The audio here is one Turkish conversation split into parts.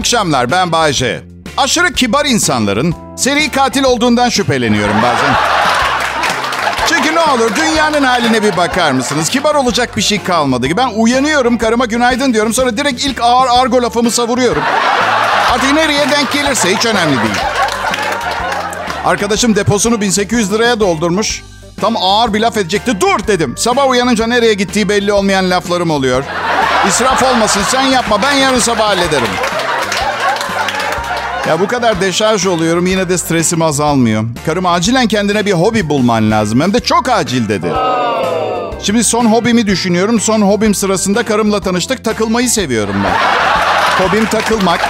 akşamlar ben Bayce. Aşırı kibar insanların seri katil olduğundan şüpheleniyorum bazen. Çünkü ne olur dünyanın haline bir bakar mısınız? Kibar olacak bir şey kalmadı. Ben uyanıyorum karıma günaydın diyorum. Sonra direkt ilk ağır argo lafımı savuruyorum. Artık nereye denk gelirse hiç önemli değil. Arkadaşım deposunu 1800 liraya doldurmuş. Tam ağır bir laf edecekti. Dur dedim. Sabah uyanınca nereye gittiği belli olmayan laflarım oluyor. İsraf olmasın sen yapma ben yarın sabah hallederim. Ya bu kadar deşarj oluyorum yine de stresim azalmıyor. Karım acilen kendine bir hobi bulman lazım. Hem de çok acil dedi. Şimdi son hobimi düşünüyorum. Son hobim sırasında karımla tanıştık. Takılmayı seviyorum ben. Hobim takılmak.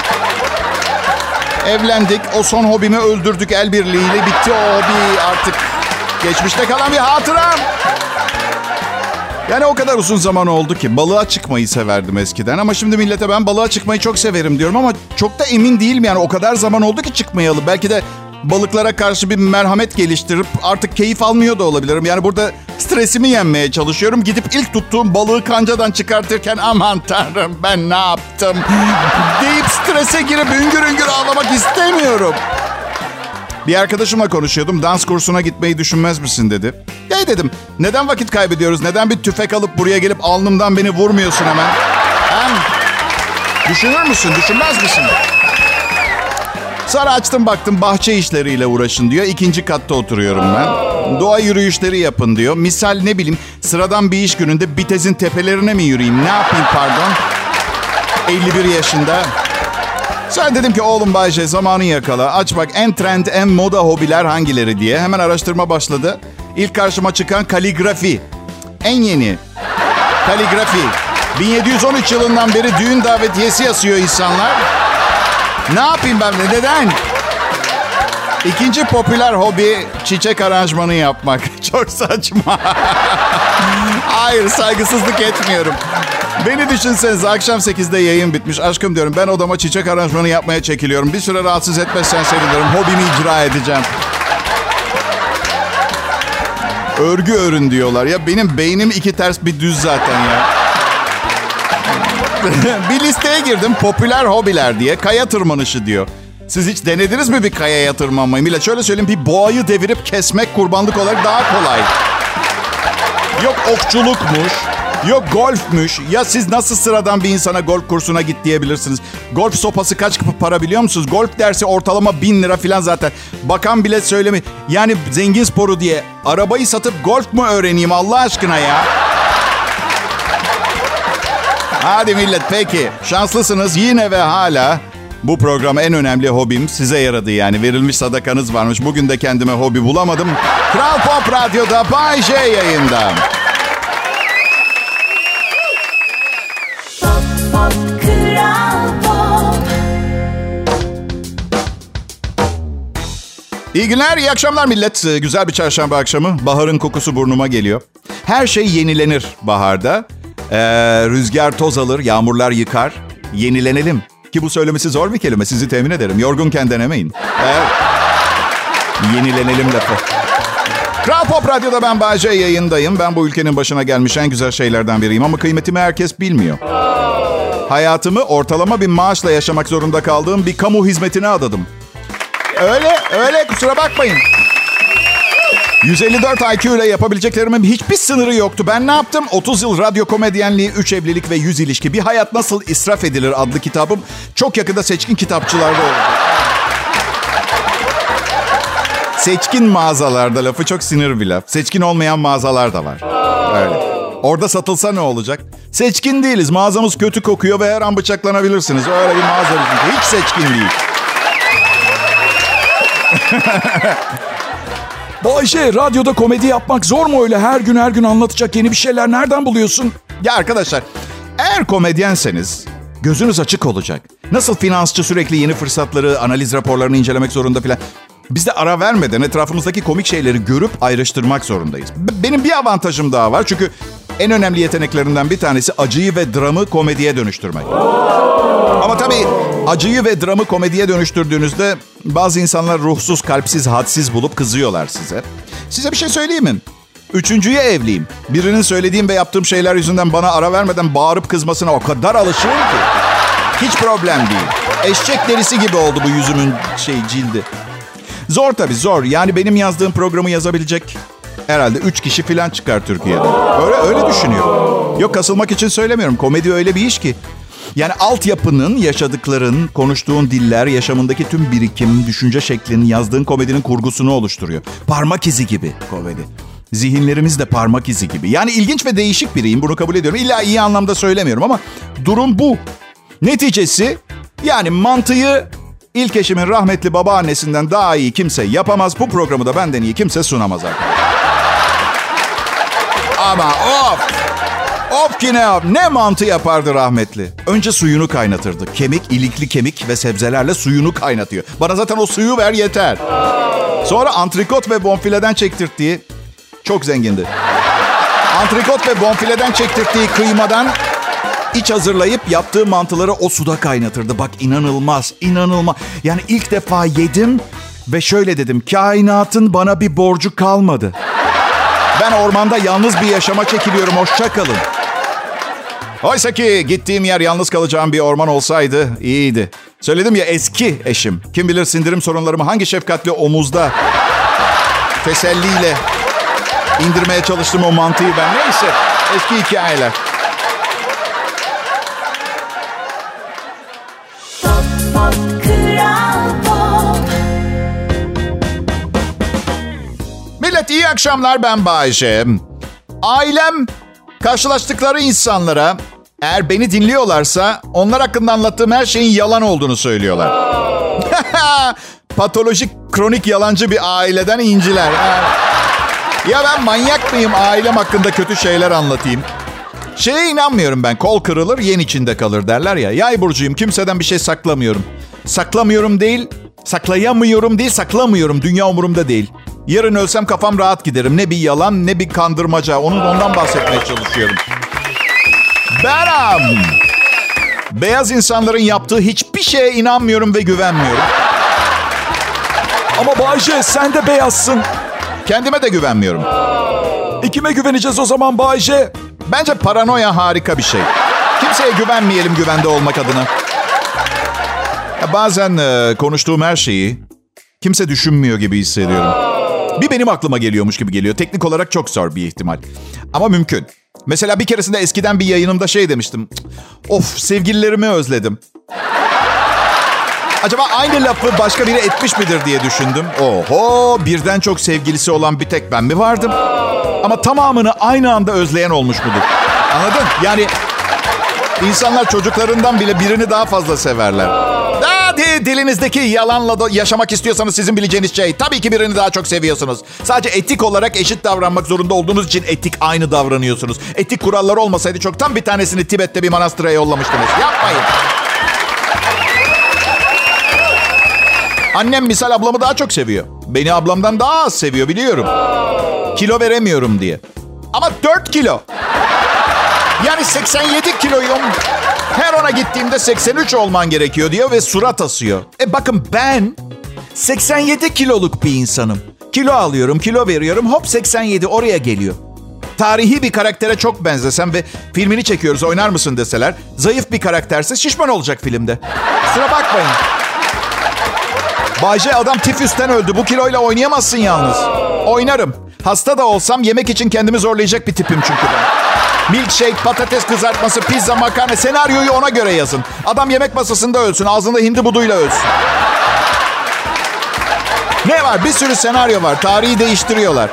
Evlendik. O son hobimi öldürdük el birliğiyle. Bitti o hobi artık. Geçmişte kalan bir hatıram. Yani o kadar uzun zaman oldu ki balığa çıkmayı severdim eskiden. Ama şimdi millete ben balığa çıkmayı çok severim diyorum ama çok da emin değilim yani. O kadar zaman oldu ki çıkmayalı. Belki de balıklara karşı bir merhamet geliştirip artık keyif almıyor da olabilirim. Yani burada stresimi yenmeye çalışıyorum. Gidip ilk tuttuğum balığı kancadan çıkartırken aman tanrım ben ne yaptım deyip strese girip üngür üngür ağlamak istemiyorum. Bir arkadaşımla konuşuyordum. Dans kursuna gitmeyi düşünmez misin dedi. Ya dedim. Neden vakit kaybediyoruz? Neden bir tüfek alıp buraya gelip alnımdan beni vurmuyorsun hemen? Hem düşünür müsün? Düşünmez misin? Sonra açtım baktım bahçe işleriyle uğraşın diyor. İkinci katta oturuyorum ben. Doğa yürüyüşleri yapın diyor. Misal ne bileyim sıradan bir iş gününde Bitez'in tepelerine mi yürüyeyim? Ne yapayım pardon? 51 yaşında. Sonra dedim ki oğlum Bayce zamanı yakala. Aç bak en trend, en moda hobiler hangileri diye. Hemen araştırma başladı. İlk karşıma çıkan kaligrafi. En yeni. Kaligrafi. 1713 yılından beri düğün davetiyesi yazıyor insanlar. Ne yapayım ben de neden? İkinci popüler hobi çiçek aranjmanı yapmak. Çok saçma. Hayır saygısızlık etmiyorum. Beni düşünsenize akşam 8'de yayın bitmiş. Aşkım diyorum ben odama çiçek aranjmanı yapmaya çekiliyorum. Bir süre rahatsız etmezsen sevinirim. Hobimi icra edeceğim. Örgü örün diyorlar. Ya benim beynim iki ters bir düz zaten ya. bir listeye girdim popüler hobiler diye. Kaya tırmanışı diyor. Siz hiç denediniz mi bir kayaya tırmanmayı? Millet şöyle söyleyeyim bir boğayı devirip kesmek kurbanlık olarak daha kolay. Yok okçulukmuş. Yok golfmüş. Ya siz nasıl sıradan bir insana golf kursuna git diyebilirsiniz. Golf sopası kaç para biliyor musunuz? Golf dersi ortalama bin lira falan zaten. Bakan bile söylemi. Yani zengin sporu diye. Arabayı satıp golf mu öğreneyim Allah aşkına ya? Hadi millet peki. Şanslısınız yine ve hala bu program en önemli hobim size yaradı yani. Verilmiş sadakanız varmış. Bugün de kendime hobi bulamadım. Kral Pop Radyo'da Bay J yayında. İyi günler, iyi akşamlar millet. Ee, güzel bir çarşamba akşamı. Baharın kokusu burnuma geliyor. Her şey yenilenir baharda. Ee, rüzgar toz alır, yağmurlar yıkar. Yenilenelim. Ki bu söylemesi zor bir kelime, sizi temin ederim. Yorgunken denemeyin. Evet. Yenilenelim lafı. Kral Pop Radyo'da ben Bahçe yayındayım. Ben bu ülkenin başına gelmiş en güzel şeylerden biriyim ama kıymetimi herkes bilmiyor. Hayatımı ortalama bir maaşla yaşamak zorunda kaldığım bir kamu hizmetine adadım. Öyle, öyle kusura bakmayın. 154 IQ ile yapabileceklerimin hiçbir sınırı yoktu. Ben ne yaptım? 30 yıl radyo komedyenliği, 3 evlilik ve 100 ilişki. Bir hayat nasıl israf edilir adlı kitabım çok yakında seçkin kitapçılarda olacak. Seçkin mağazalarda lafı çok sinir bir laf. Seçkin olmayan mağazalar da var. Öyle. Orada satılsa ne olacak? Seçkin değiliz. Mağazamız kötü kokuyor ve her an bıçaklanabilirsiniz. Öyle bir mağaza bizim. Hiç seçkin değil. Bayşe, radyoda komedi yapmak zor mu öyle? Her gün her gün anlatacak yeni bir şeyler nereden buluyorsun? Ya arkadaşlar, eğer komedyenseniz gözünüz açık olacak. Nasıl finansçı sürekli yeni fırsatları, analiz raporlarını incelemek zorunda filan. Biz de ara vermeden etrafımızdaki komik şeyleri görüp ayrıştırmak zorundayız. B- benim bir avantajım daha var. Çünkü en önemli yeteneklerinden bir tanesi acıyı ve dramı komediye dönüştürmek. Ama tabii acıyı ve dramı komediye dönüştürdüğünüzde bazı insanlar ruhsuz, kalpsiz, hadsiz bulup kızıyorlar size. Size bir şey söyleyeyim mi? Üçüncüye evliyim. Birinin söylediğim ve yaptığım şeyler yüzünden bana ara vermeden bağırıp kızmasına o kadar alışığım ki. Hiç problem değil. Eşek derisi gibi oldu bu yüzümün şey cildi. Zor tabii zor. Yani benim yazdığım programı yazabilecek herhalde 3 kişi falan çıkar Türkiye'de. Öyle öyle düşünüyorum. Yok kasılmak için söylemiyorum. Komedi öyle bir iş ki. Yani altyapının, yaşadıkların, konuştuğun diller, yaşamındaki tüm birikim, düşünce şeklinin, yazdığın komedinin kurgusunu oluşturuyor. Parmak izi gibi komedi. Zihinlerimiz de parmak izi gibi. Yani ilginç ve değişik biriyim bunu kabul ediyorum. İlla iyi anlamda söylemiyorum ama durum bu. Neticesi yani mantığı ilk eşimin rahmetli babaannesinden daha iyi kimse yapamaz. Bu programı da benden iyi kimse sunamaz arkadaşlar. Ama of! Of ki ne yap? Ne mantı yapardı rahmetli? Önce suyunu kaynatırdı. Kemik, ilikli kemik ve sebzelerle suyunu kaynatıyor. Bana zaten o suyu ver yeter. Sonra antrikot ve bonfileden çektirttiği... Çok zengindi. Antrikot ve bonfileden çektirttiği kıymadan iç hazırlayıp yaptığı mantıları o suda kaynatırdı. Bak inanılmaz, inanılmaz. Yani ilk defa yedim ve şöyle dedim. Kainatın bana bir borcu kalmadı. Ben ormanda yalnız bir yaşama çekiliyorum. Hoşça kalın. Oysa ki gittiğim yer yalnız kalacağım bir orman olsaydı iyiydi. Söyledim ya eski eşim. Kim bilir sindirim sorunlarımı hangi şefkatli omuzda teselliyle indirmeye çalıştım o mantıyı ben. Neyse eski hikayeler. Millet iyi akşamlar ben Bayece. Ailem karşılaştıkları insanlara eğer beni dinliyorlarsa onlar hakkında anlattığım her şeyin yalan olduğunu söylüyorlar. Patolojik kronik yalancı bir aileden inciler. Ya ben manyak mıyım ailem hakkında kötü şeyler anlatayım? Şeye inanmıyorum ben. Kol kırılır, yen içinde kalır derler ya. Yay burcuyum. Kimseden bir şey saklamıyorum. Saklamıyorum değil, saklayamıyorum değil, saklamıyorum. Dünya umurumda değil. Yarın ölsem kafam rahat giderim. Ne bir yalan ne bir kandırmaca. Onun ondan bahsetmeye çalışıyorum. Beram. Beyaz insanların yaptığı hiçbir şeye inanmıyorum ve güvenmiyorum. Ama Bayce sen de beyazsın. Kendime de güvenmiyorum. E kime güveneceğiz o zaman Bayce? Bence paranoya harika bir şey. Kimseye güvenmeyelim güvende olmak adına. Ya bazen e, konuştuğum her şeyi kimse düşünmüyor gibi hissediyorum. Bir benim aklıma geliyormuş gibi geliyor. Teknik olarak çok zor bir ihtimal. Ama mümkün. Mesela bir keresinde eskiden bir yayınımda şey demiştim. "Cık, Of sevgililerimi özledim. Acaba aynı lafı başka biri etmiş midir diye düşündüm. Oho birden çok sevgilisi olan bir tek ben mi vardım? Ama tamamını aynı anda özleyen olmuş mudur? Anladın? Yani insanlar çocuklarından bile birini daha fazla severler. Hadi dilinizdeki yalanla da yaşamak istiyorsanız sizin bileceğiniz şey. Tabii ki birini daha çok seviyorsunuz. Sadece etik olarak eşit davranmak zorunda olduğunuz için etik aynı davranıyorsunuz. Etik kuralları olmasaydı çoktan bir tanesini Tibet'te bir manastıra yollamıştınız. Yapmayın. Annem misal ablamı daha çok seviyor. Beni ablamdan daha az seviyor biliyorum. Kilo veremiyorum diye. Ama 4 kilo. Yani 87 kiloyum. Her ona gittiğimde 83 olman gerekiyor diyor ve surat asıyor. E bakın ben 87 kiloluk bir insanım. Kilo alıyorum, kilo veriyorum. Hop 87 oraya geliyor. Tarihi bir karaktere çok benzesem ve filmini çekiyoruz oynar mısın deseler. Zayıf bir karakterse şişman olacak filmde. Kusura bakmayın. Bayce adam tifüsten öldü. Bu kiloyla oynayamazsın yalnız. Oynarım. Hasta da olsam yemek için kendimi zorlayacak bir tipim çünkü ben. Milkshake, patates kızartması, pizza, makarna senaryoyu ona göre yazın. Adam yemek masasında ölsün, ağzında hindi buduyla ölsün. Ne var? Bir sürü senaryo var. Tarihi değiştiriyorlar.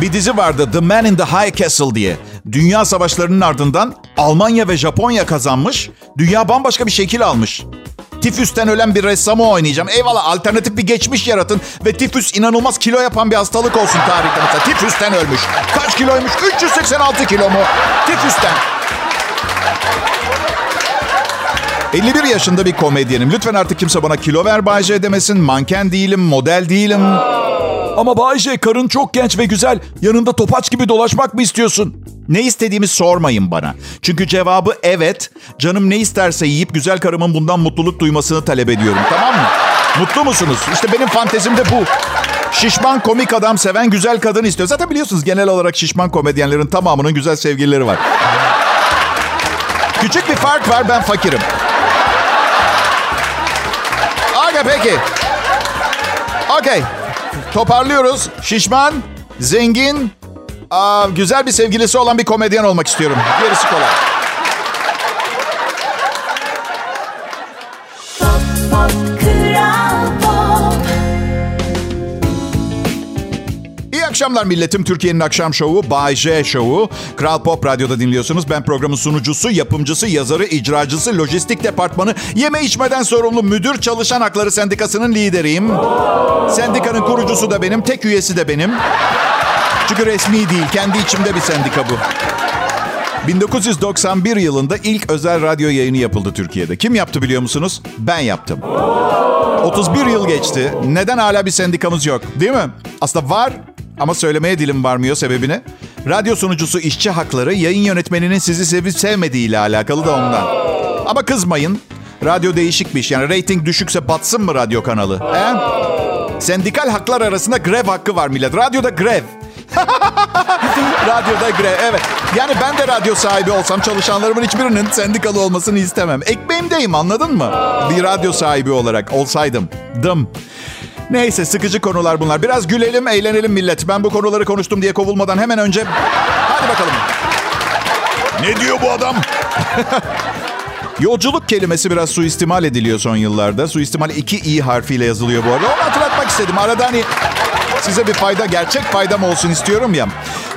Bir dizi vardı The Man in the High Castle diye. Dünya savaşlarının ardından Almanya ve Japonya kazanmış. Dünya bambaşka bir şekil almış. Tifüsten ölen bir ressamı oynayacağım. Eyvallah alternatif bir geçmiş yaratın. Ve tifüs inanılmaz kilo yapan bir hastalık olsun tarihte mesela. Tifüsten ölmüş. Kaç kiloymuş? 386 kilo mu? Tifüsten. 51 yaşında bir komedyenim. Lütfen artık kimse bana kilo ver Bayce demesin. Manken değilim, model değilim. Ama Bayce karın çok genç ve güzel. Yanında topaç gibi dolaşmak mı istiyorsun? Ne istediğimi sormayın bana. Çünkü cevabı evet. Canım ne isterse yiyip güzel karımın bundan mutluluk duymasını talep ediyorum. Tamam mı? Mutlu musunuz? İşte benim fantezim de bu. Şişman komik adam seven güzel kadın istiyor. Zaten biliyorsunuz genel olarak şişman komedyenlerin tamamının güzel sevgilileri var. Küçük bir fark var ben fakirim. Okey peki. Okey. Toparlıyoruz. Şişman, zengin, güzel bir sevgilisi olan bir komedyen olmak istiyorum. Gerisi kolay. Akşamlar milletim. Türkiye'nin akşam şovu Bay J şovu. Kral Pop Radyo'da dinliyorsunuz. Ben programın sunucusu, yapımcısı, yazarı, icracısı, lojistik departmanı, yeme içmeden sorumlu müdür çalışan hakları sendikasının lideriyim. Sendikanın kurucusu da benim, tek üyesi de benim. Çünkü resmi değil, kendi içimde bir sendika bu. 1991 yılında ilk özel radyo yayını yapıldı Türkiye'de. Kim yaptı biliyor musunuz? Ben yaptım. 31 yıl geçti. Neden hala bir sendikamız yok? Değil mi? Aslında var ama söylemeye dilim varmıyor sebebini. Radyo sunucusu işçi hakları yayın yönetmeninin sizi sevip sevmediğiyle alakalı da ondan. Ama kızmayın. Radyo değişik bir iş. Yani reyting düşükse batsın mı radyo kanalı? He? Sendikal haklar arasında grev hakkı var millet. Radyoda grev. Radyoda grev, evet. Yani ben de radyo sahibi olsam çalışanlarımın hiçbirinin sendikalı olmasını istemem. Ekmeğimdeyim anladın mı? Bir radyo sahibi olarak olsaydım. Dım. Neyse sıkıcı konular bunlar. Biraz gülelim, eğlenelim millet. Ben bu konuları konuştum diye kovulmadan hemen önce... Hadi bakalım. Ne diyor bu adam? Yolculuk kelimesi biraz suistimal ediliyor son yıllarda. Suistimal iki i harfiyle yazılıyor bu arada. Onu hatırlatmak istedim. Arada hani size bir fayda, gerçek faydam olsun istiyorum ya.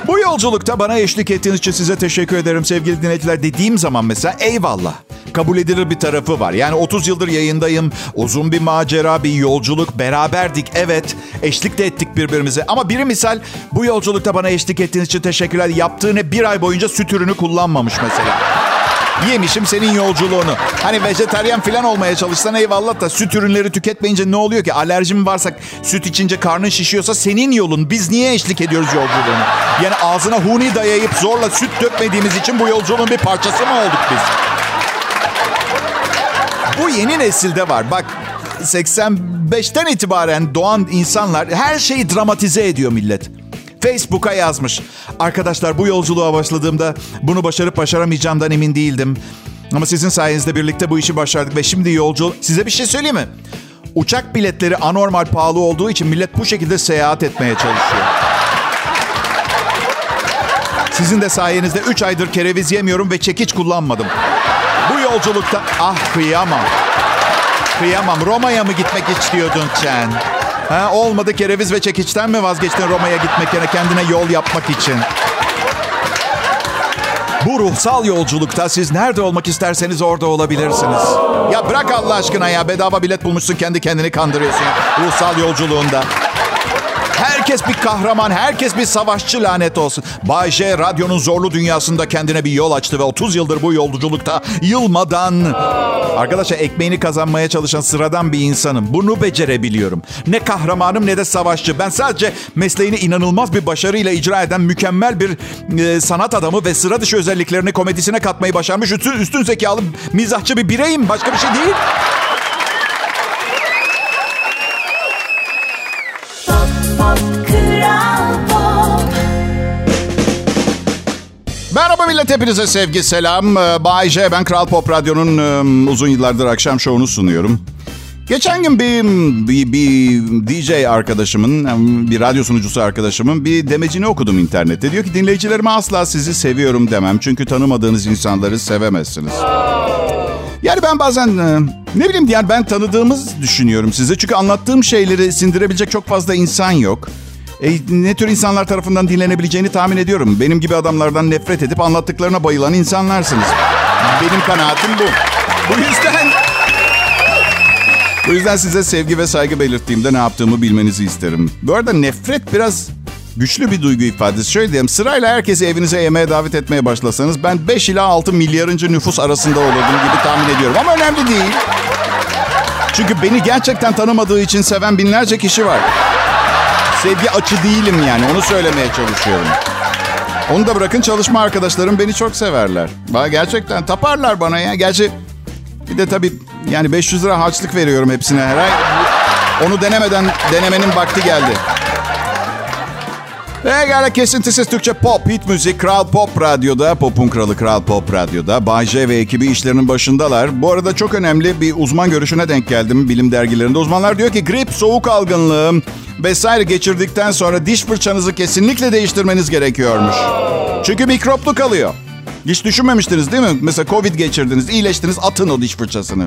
Bu yolculukta bana eşlik ettiğiniz için size teşekkür ederim sevgili dinleyiciler dediğim zaman mesela eyvallah. Kabul edilir bir tarafı var. Yani 30 yıldır yayındayım. Uzun bir macera, bir yolculuk. Beraberdik. Evet. Eşlik de ettik birbirimize. Ama biri misal bu yolculukta bana eşlik ettiğiniz için teşekkürler. Yaptığı ne bir ay boyunca süt ürünü kullanmamış mesela. Yemişim senin yolculuğunu. Hani vejetaryen falan olmaya çalışsan eyvallah da süt ürünleri tüketmeyince ne oluyor ki? Alerjim varsa süt içince karnın şişiyorsa senin yolun. Biz niye eşlik ediyoruz yolculuğunu? Yani ağzına huni dayayıp zorla süt dökmediğimiz için bu yolculuğun bir parçası mı olduk biz? Bu yeni nesilde var. Bak 85'ten itibaren doğan insanlar her şeyi dramatize ediyor millet. Facebook'a yazmış. Arkadaşlar bu yolculuğa başladığımda bunu başarıp başaramayacağımdan emin değildim. Ama sizin sayenizde birlikte bu işi başardık ve şimdi yolcu... Size bir şey söyleyeyim mi? Uçak biletleri anormal pahalı olduğu için millet bu şekilde seyahat etmeye çalışıyor. Sizin de sayenizde 3 aydır kereviz yemiyorum ve çekiç kullanmadım. Yolculukta... Ah kıyamam. Kıyamam. Roma'ya mı gitmek istiyordun sen? Ha, olmadı kereviz ve çekiçten mi vazgeçtin Roma'ya gitmek yerine kendine yol yapmak için? Bu ruhsal yolculukta siz nerede olmak isterseniz orada olabilirsiniz. Ya bırak Allah aşkına ya bedava bilet bulmuşsun kendi kendini kandırıyorsun ruhsal yolculuğunda. Herkes bir kahraman, herkes bir savaşçı lanet olsun. Bay J radyonun zorlu dünyasında kendine bir yol açtı ve 30 yıldır bu yolculukta yılmadan... Arkadaşlar ekmeğini kazanmaya çalışan sıradan bir insanım. Bunu becerebiliyorum. Ne kahramanım ne de savaşçı. Ben sadece mesleğini inanılmaz bir başarıyla icra eden mükemmel bir e, sanat adamı ve sıra dışı özelliklerini komedisine katmayı başarmış üstün, üstün zekalı mizahçı bir bireyim. Başka bir şey değil. Merhaba millet hepinize sevgi selam. Ee, Bay J ben Kral Pop Radyo'nun uzun yıllardır akşam şovunu sunuyorum. Geçen gün bir, bir, bir DJ arkadaşımın, bir radyo sunucusu arkadaşımın bir demecini okudum internette. Diyor ki dinleyicilerime asla sizi seviyorum demem. Çünkü tanımadığınız insanları sevemezsiniz. Yani ben bazen ne bileyim yani ben tanıdığımız düşünüyorum size. Çünkü anlattığım şeyleri sindirebilecek çok fazla insan yok. E, ne tür insanlar tarafından dinlenebileceğini tahmin ediyorum. Benim gibi adamlardan nefret edip anlattıklarına bayılan insanlarsınız. Benim kanaatim bu. Bu yüzden... Bu yüzden size sevgi ve saygı belirttiğimde ne yaptığımı bilmenizi isterim. Bu arada nefret biraz güçlü bir duygu ifadesi. Şöyle diyeyim sırayla herkesi evinize yemeğe davet etmeye başlasanız ben 5 ila 6 milyarıncı nüfus arasında olurdum gibi tahmin ediyorum. Ama önemli değil. Çünkü beni gerçekten tanımadığı için seven binlerce kişi var. Sevgi açı değilim yani onu söylemeye çalışıyorum. Onu da bırakın çalışma arkadaşlarım beni çok severler. Bana gerçekten taparlar bana ya. Gerçi bir de tabii yani 500 lira harçlık veriyorum hepsine her ay. Onu denemeden denemenin vakti geldi. Pekala kesintisiz Türkçe pop, hit müzik, Kral Pop Radyo'da, Pop'un Kralı Kral Pop Radyo'da. Bay J ve ekibi işlerinin başındalar. Bu arada çok önemli bir uzman görüşüne denk geldim bilim dergilerinde. Uzmanlar diyor ki grip, soğuk algınlığı vesaire geçirdikten sonra diş fırçanızı kesinlikle değiştirmeniz gerekiyormuş. Çünkü mikroplu kalıyor. Hiç düşünmemiştiniz değil mi? Mesela Covid geçirdiniz, iyileştiniz, atın o diş fırçasını.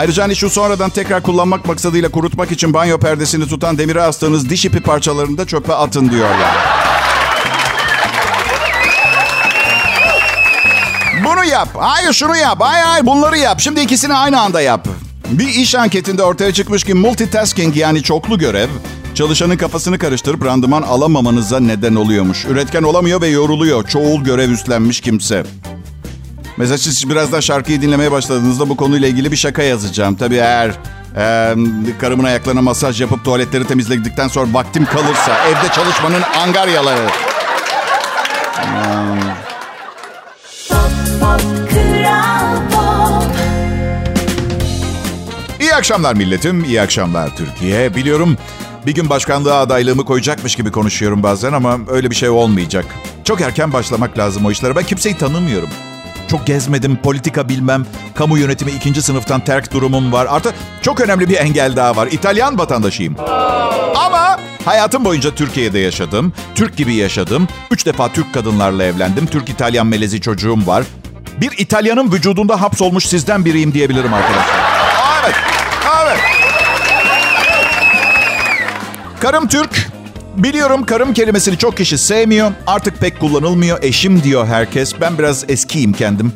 Ayrıca hani şu sonradan tekrar kullanmak maksadıyla kurutmak için banyo perdesini tutan demire astığınız diş ipi parçalarını da çöpe atın diyorlar. Bunu yap. Hayır şunu yap. Hayır hayır bunları yap. Şimdi ikisini aynı anda yap. Bir iş anketinde ortaya çıkmış ki multitasking yani çoklu görev çalışanın kafasını karıştırıp randıman alamamanıza neden oluyormuş. Üretken olamıyor ve yoruluyor. Çoğul görev üstlenmiş kimse. Mesela siz birazdan şarkıyı dinlemeye başladığınızda bu konuyla ilgili bir şaka yazacağım. Tabii eğer e, karımın ayaklarına masaj yapıp tuvaletleri temizledikten sonra vaktim kalırsa evde çalışmanın angaryaları. Pop İyi akşamlar milletim, iyi akşamlar Türkiye. Biliyorum bir gün başkanlığa adaylığımı koyacakmış gibi konuşuyorum bazen ama öyle bir şey olmayacak. Çok erken başlamak lazım o işlere. Ben kimseyi tanımıyorum. Çok gezmedim, politika bilmem, kamu yönetimi ikinci sınıftan terk durumum var. Artı çok önemli bir engel daha var. İtalyan vatandaşıyım. Ama hayatım boyunca Türkiye'de yaşadım. Türk gibi yaşadım. Üç defa Türk kadınlarla evlendim. Türk-İtalyan melezi çocuğum var. Bir İtalyanın vücudunda hapsolmuş sizden biriyim diyebilirim arkadaşlar. Evet, evet. Karım Türk. Biliyorum karım kelimesini çok kişi sevmiyor. Artık pek kullanılmıyor. Eşim diyor herkes. Ben biraz eskiyim kendim.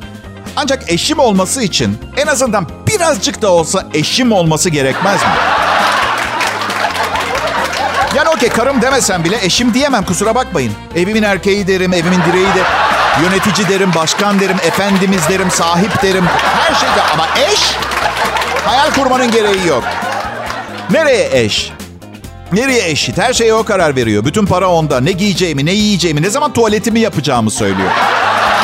Ancak eşim olması için en azından birazcık da olsa eşim olması gerekmez mi? Yani okey karım demesem bile eşim diyemem kusura bakmayın. Evimin erkeği derim, evimin direği de. Yönetici derim, başkan derim, efendimiz derim, sahip derim. Her şeyde ama eş hayal kurmanın gereği yok. Nereye eş? Nereye eşit? Her şeye o karar veriyor. Bütün para onda. Ne giyeceğimi, ne yiyeceğimi, ne zaman tuvaletimi yapacağımı söylüyor.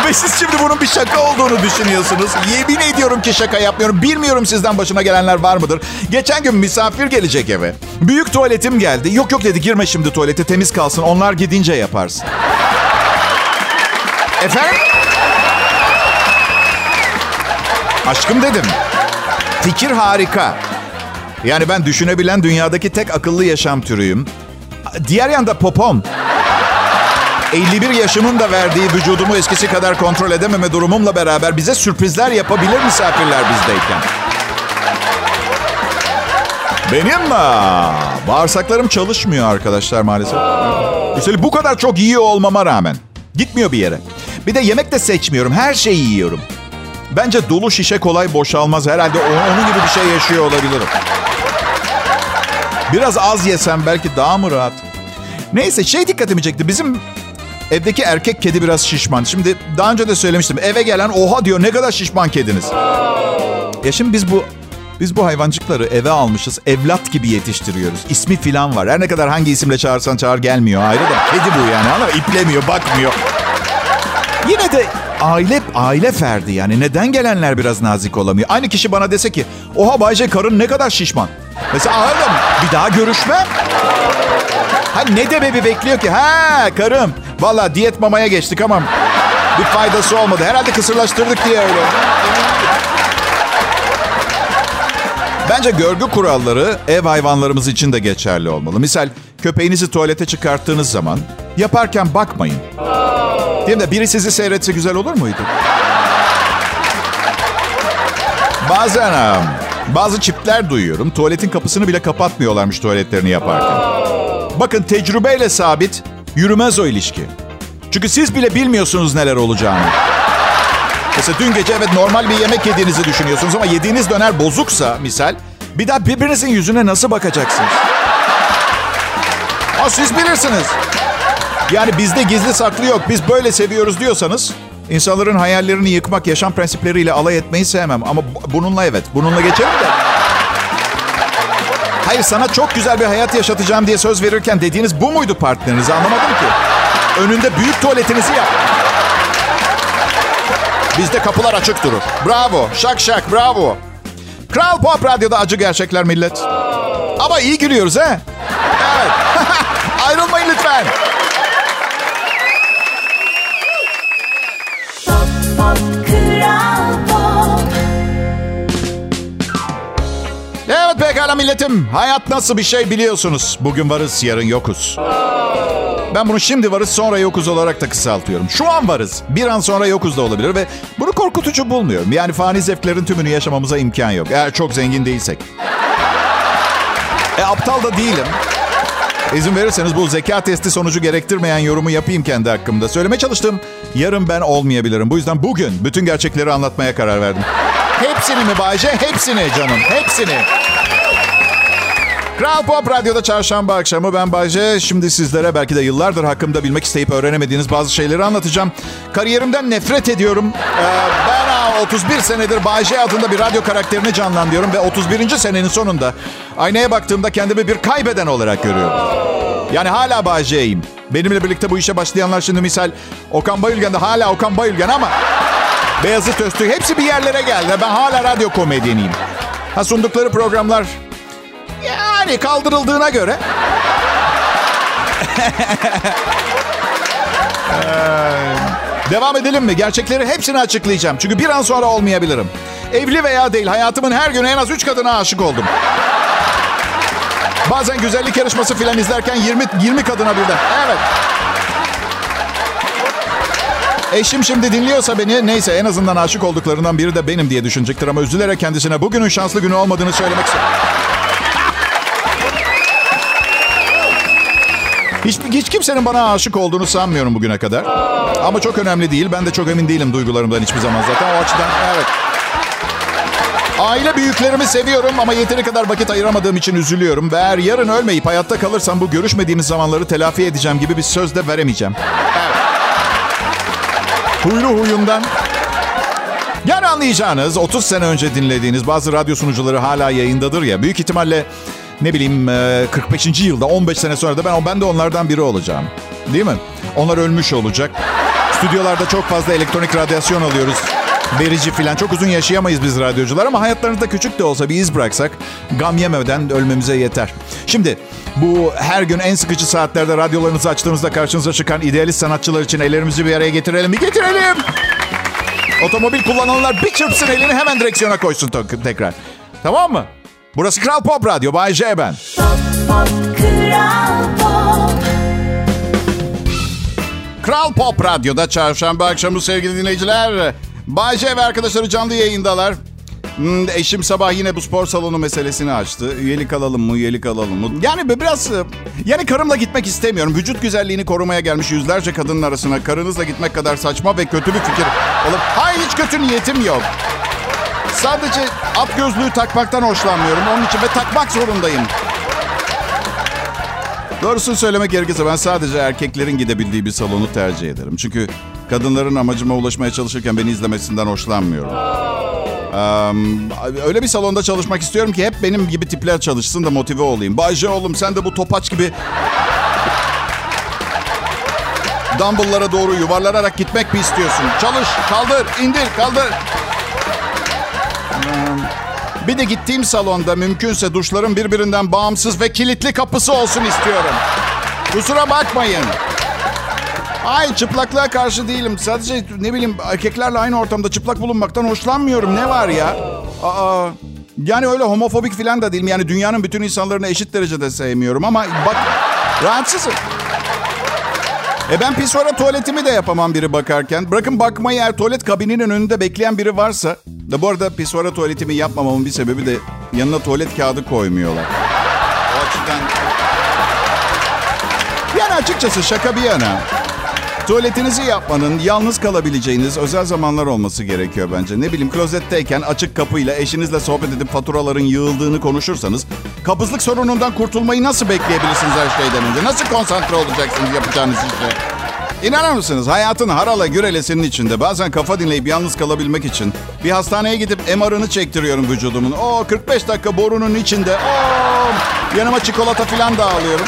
Ve siz şimdi bunun bir şaka olduğunu düşünüyorsunuz. Yemin ediyorum ki şaka yapmıyorum. Bilmiyorum sizden başına gelenler var mıdır? Geçen gün misafir gelecek eve. Büyük tuvaletim geldi. Yok yok dedi girme şimdi tuvalete temiz kalsın. Onlar gidince yaparsın. Efendim? Aşkım dedim. Fikir harika. Yani ben düşünebilen dünyadaki tek akıllı yaşam türüyüm. Diğer yanda popom. 51 yaşımın da verdiği vücudumu eskisi kadar kontrol edememe durumumla beraber bize sürprizler yapabilir misafirler bizdeyken. Benim aa, bağırsaklarım çalışmıyor arkadaşlar maalesef. Üstelik bu kadar çok yiyor olmama rağmen. Gitmiyor bir yere. Bir de yemek de seçmiyorum. Her şeyi yiyorum. Bence dolu şişe kolay boşalmaz. Herhalde onun gibi bir şey yaşıyor olabilirim. Biraz az yesem belki daha mı rahat? Neyse şey dikkatimi çekti. Bizim evdeki erkek kedi biraz şişman. Şimdi daha önce de söylemiştim. Eve gelen oha diyor ne kadar şişman kediniz. Ya şimdi biz bu biz bu hayvancıkları eve almışız. Evlat gibi yetiştiriyoruz. İsmi filan var. Her ne kadar hangi isimle çağırsan çağır gelmiyor. Ayrı da kedi bu yani. Anladın mı? İplemiyor, bakmıyor. Yine de aile aile ferdi yani. Neden gelenler biraz nazik olamıyor? Aynı kişi bana dese ki oha Bayce karın ne kadar şişman. Mesela oğlum bir daha görüşmem. Ha ne demebi bekliyor ki? Ha karım. Valla diyet mamaya geçtik ama bir faydası olmadı. Herhalde kısırlaştırdık diye öyle. Bence görgü kuralları ev hayvanlarımız için de geçerli olmalı. Misal köpeğinizi tuvalete çıkarttığınız zaman yaparken bakmayın. Değil mi? Biri sizi seyretse güzel olur muydu? Bazen bazı çiftler duyuyorum. Tuvaletin kapısını bile kapatmıyorlarmış tuvaletlerini yaparken. Bakın tecrübeyle sabit yürümez o ilişki. Çünkü siz bile bilmiyorsunuz neler olacağını. Mesela dün gece evet normal bir yemek yediğinizi düşünüyorsunuz ama yediğiniz döner bozuksa misal bir daha birbirinizin yüzüne nasıl bakacaksınız? Ha siz bilirsiniz. Yani bizde gizli saklı yok. Biz böyle seviyoruz diyorsanız insanların hayallerini yıkmak, yaşam prensipleriyle alay etmeyi sevmem. Ama bu- bununla evet. Bununla geçelim de. Hayır sana çok güzel bir hayat yaşatacağım diye söz verirken dediğiniz bu muydu partnerinize anlamadım ki. Önünde büyük tuvaletinizi yap. Bizde kapılar açık durur. Bravo. Şak şak bravo. Kral Pop Radyo'da acı gerçekler millet. Ama iyi gülüyoruz he. Evet. Ayrılmayın lütfen. Pekala milletim. Hayat nasıl bir şey biliyorsunuz. Bugün varız, yarın yokuz. Ben bunu şimdi varız, sonra yokuz olarak da kısaltıyorum. Şu an varız, bir an sonra yokuz da olabilir ve bunu korkutucu bulmuyorum. Yani fani zevklerin tümünü yaşamamıza imkan yok. Eğer çok zengin değilsek. E aptal da değilim. İzin verirseniz bu zeka testi sonucu gerektirmeyen yorumu yapayım kendi hakkımda. Söylemeye çalıştım. Yarın ben olmayabilirim. Bu yüzden bugün bütün gerçekleri anlatmaya karar verdim. Hepsini mi Bayce? Hepsini canım. Hepsini. Kral Pop Radyo'da çarşamba akşamı ben Bayce. Şimdi sizlere belki de yıllardır hakkımda bilmek isteyip öğrenemediğiniz bazı şeyleri anlatacağım. Kariyerimden nefret ediyorum. Ee, ben ha, 31 senedir Bayce adında bir radyo karakterini canlandırıyorum ve 31. senenin sonunda aynaya baktığımda kendimi bir kaybeden olarak görüyorum. Yani hala Bayce'yim. Benimle birlikte bu işe başlayanlar şimdi misal Okan Bayülgen de hala Okan Bayülgen ama Beyazıt Öztürk hepsi bir yerlere geldi. Ben hala radyo komedyeniyim. Ha sundukları programlar yani kaldırıldığına göre. Ee, Devam edelim mi? Gerçekleri hepsini açıklayacağım. Çünkü bir an sonra olmayabilirim. Evli veya değil hayatımın her günü en az 3 kadına aşık oldum. Bazen güzellik yarışması filan izlerken 20 20 kadına birden. Evet. Eşim şimdi dinliyorsa beni neyse en azından aşık olduklarından biri de benim diye düşünecektir ama üzülerek kendisine bugünün şanslı günü olmadığını söylemek istiyorum. Hiç, hiç kimsenin bana aşık olduğunu sanmıyorum bugüne kadar. Ama çok önemli değil. Ben de çok emin değilim duygularımdan hiçbir zaman zaten. O açıdan evet. Aile büyüklerimi seviyorum ama yeteri kadar vakit ayıramadığım için üzülüyorum. Ve eğer yarın ölmeyip hayatta kalırsam bu görüşmediğimiz zamanları telafi edeceğim gibi bir söz de veremeyeceğim. Evet. Huylu huyundan. Yani anlayacağınız 30 sene önce dinlediğiniz bazı radyo sunucuları hala yayındadır ya. Büyük ihtimalle ne bileyim e, 45. yılda 15 sene sonra da ben, ben de onlardan biri olacağım. Değil mi? Onlar ölmüş olacak. Stüdyolarda çok fazla elektronik radyasyon alıyoruz. Verici falan. Çok uzun yaşayamayız biz radyocular ama hayatlarınızda küçük de olsa bir iz bıraksak gam yemeden ölmemize yeter. Şimdi bu her gün en sıkıcı saatlerde radyolarınızı açtığınızda karşınıza çıkan idealist sanatçılar için ellerimizi bir araya getirelim. Bir getirelim. Otomobil kullananlar bir çırpsın elini hemen direksiyona koysun tekrar. Tamam mı? Burası Kral Pop Radyo. Bay J ben. Pop, pop, Kral Pop. Kral Pop Radyo'da çarşamba akşamı sevgili dinleyiciler. Bay J ve arkadaşları canlı yayındalar. Hmm, eşim sabah yine bu spor salonu meselesini açtı. Üyelik alalım mı, üyelik alalım mı? Yani biraz... e, Yani karımla gitmek istemiyorum. Vücut güzelliğini korumaya gelmiş yüzlerce kadının arasına karınızla gitmek kadar saçma ve kötü bir fikir olup... Hayır hiç kötü niyetim yok. Sadece at gözlüğü takmaktan hoşlanmıyorum. Onun için ve takmak zorundayım. Doğrusunu söylemek gerekirse ben sadece erkeklerin gidebildiği bir salonu tercih ederim. Çünkü kadınların amacıma ulaşmaya çalışırken beni izlemesinden hoşlanmıyorum. Eee, öyle bir salonda çalışmak istiyorum ki hep benim gibi tipler çalışsın da motive olayım. Bayce oğlum sen de bu topaç gibi dumbbelllara doğru yuvarlanarak gitmek mi istiyorsun? Çalış, kaldır, indir, kaldır. Bir de gittiğim salonda mümkünse duşların birbirinden bağımsız ve kilitli kapısı olsun istiyorum. Kusura bakmayın. Ay çıplaklığa karşı değilim. Sadece ne bileyim erkeklerle aynı ortamda çıplak bulunmaktan hoşlanmıyorum. Ne var ya? Aa, yani öyle homofobik falan da değilim. Yani dünyanın bütün insanlarını eşit derecede sevmiyorum ama bak rahatsızım. E ben pisvara tuvaletimi de yapamam biri bakarken. Bırakın bakmayı eğer tuvalet kabininin önünde bekleyen biri varsa. Da bu arada pisvara tuvaletimi yapmamamın bir sebebi de yanına tuvalet kağıdı koymuyorlar. O açıdan... Yani açıkçası şaka bir yana. Tuvaletinizi yapmanın yalnız kalabileceğiniz özel zamanlar olması gerekiyor bence. Ne bileyim klozetteyken açık kapıyla eşinizle sohbet edip faturaların yığıldığını konuşursanız... ...kabızlık sorunundan kurtulmayı nasıl bekleyebilirsiniz her şeyden önce? Nasıl konsantre olacaksınız yapacağınız işe? İnanır mısınız? Hayatın harala gürelesinin içinde bazen kafa dinleyip yalnız kalabilmek için bir hastaneye gidip MR'ını çektiriyorum vücudumun. O 45 dakika borunun içinde. Oo, yanıma çikolata falan da alıyorum.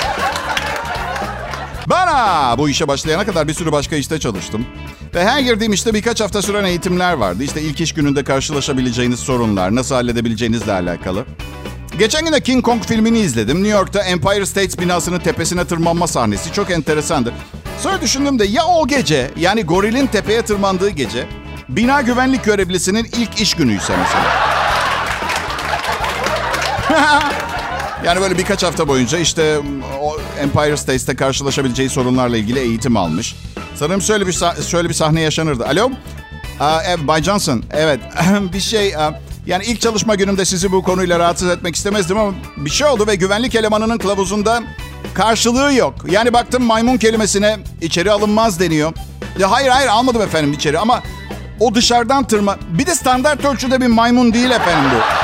Bana bu işe başlayana kadar bir sürü başka işte çalıştım. Ve her girdiğim işte birkaç hafta süren eğitimler vardı. İşte ilk iş gününde karşılaşabileceğiniz sorunlar, nasıl halledebileceğinizle alakalı. Geçen gün de King Kong filmini izledim. New York'ta Empire State binasının tepesine tırmanma sahnesi çok enteresandı. Sonra düşündüm de ya o gece yani gorilin tepeye tırmandığı gece Bina güvenlik görevlisinin ilk iş günüyse mesela. yani böyle birkaç hafta boyunca işte o Empire State'te karşılaşabileceği sorunlarla ilgili eğitim almış. Sanırım şöyle bir, şöyle bir sahne yaşanırdı. Alo? Aa, evet, Bay Johnson, evet. bir şey... yani ilk çalışma günümde sizi bu konuyla rahatsız etmek istemezdim ama bir şey oldu ve güvenlik elemanının kılavuzunda karşılığı yok. Yani baktım maymun kelimesine içeri alınmaz deniyor. Ya hayır hayır almadım efendim içeri ama o dışarıdan tırma... Bir de standart ölçüde bir maymun değil efendim bu.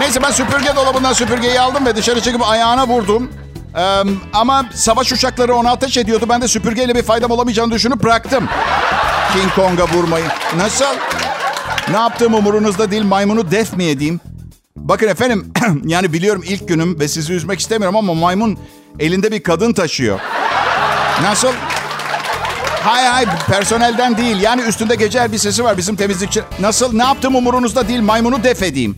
Neyse ben süpürge dolabından süpürgeyi aldım ve dışarı çıkıp ayağına vurdum. Ee, ama savaş uçakları ona ateş ediyordu. Ben de süpürgeyle bir faydam olamayacağını düşünüp bıraktım. King Kong'a vurmayı. Nasıl? Ne yaptığım umurunuzda değil maymunu def mi edeyim? Bakın efendim yani biliyorum ilk günüm ve sizi üzmek istemiyorum ama maymun elinde bir kadın taşıyor. Nasıl? Hay hay personelden değil. Yani üstünde gece elbisesi var bizim temizlikçi. Nasıl? Ne yaptığım umurunuzda değil. Maymunu def edeyim.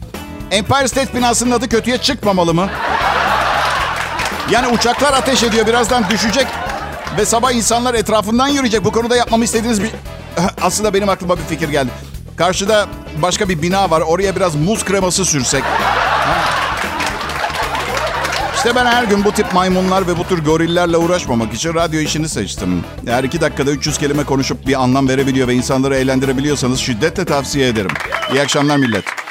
Empire State binasının adı kötüye çıkmamalı mı? Yani uçaklar ateş ediyor. Birazdan düşecek. Ve sabah insanlar etrafından yürüyecek. Bu konuda yapmamı istediğiniz bir... Aslında benim aklıma bir fikir geldi. Karşıda başka bir bina var. Oraya biraz muz kreması sürsek. İşte ben her gün bu tip maymunlar ve bu tür gorillerle uğraşmamak için radyo işini seçtim. Eğer iki dakikada 300 kelime konuşup bir anlam verebiliyor ve insanları eğlendirebiliyorsanız şiddetle tavsiye ederim. İyi akşamlar millet.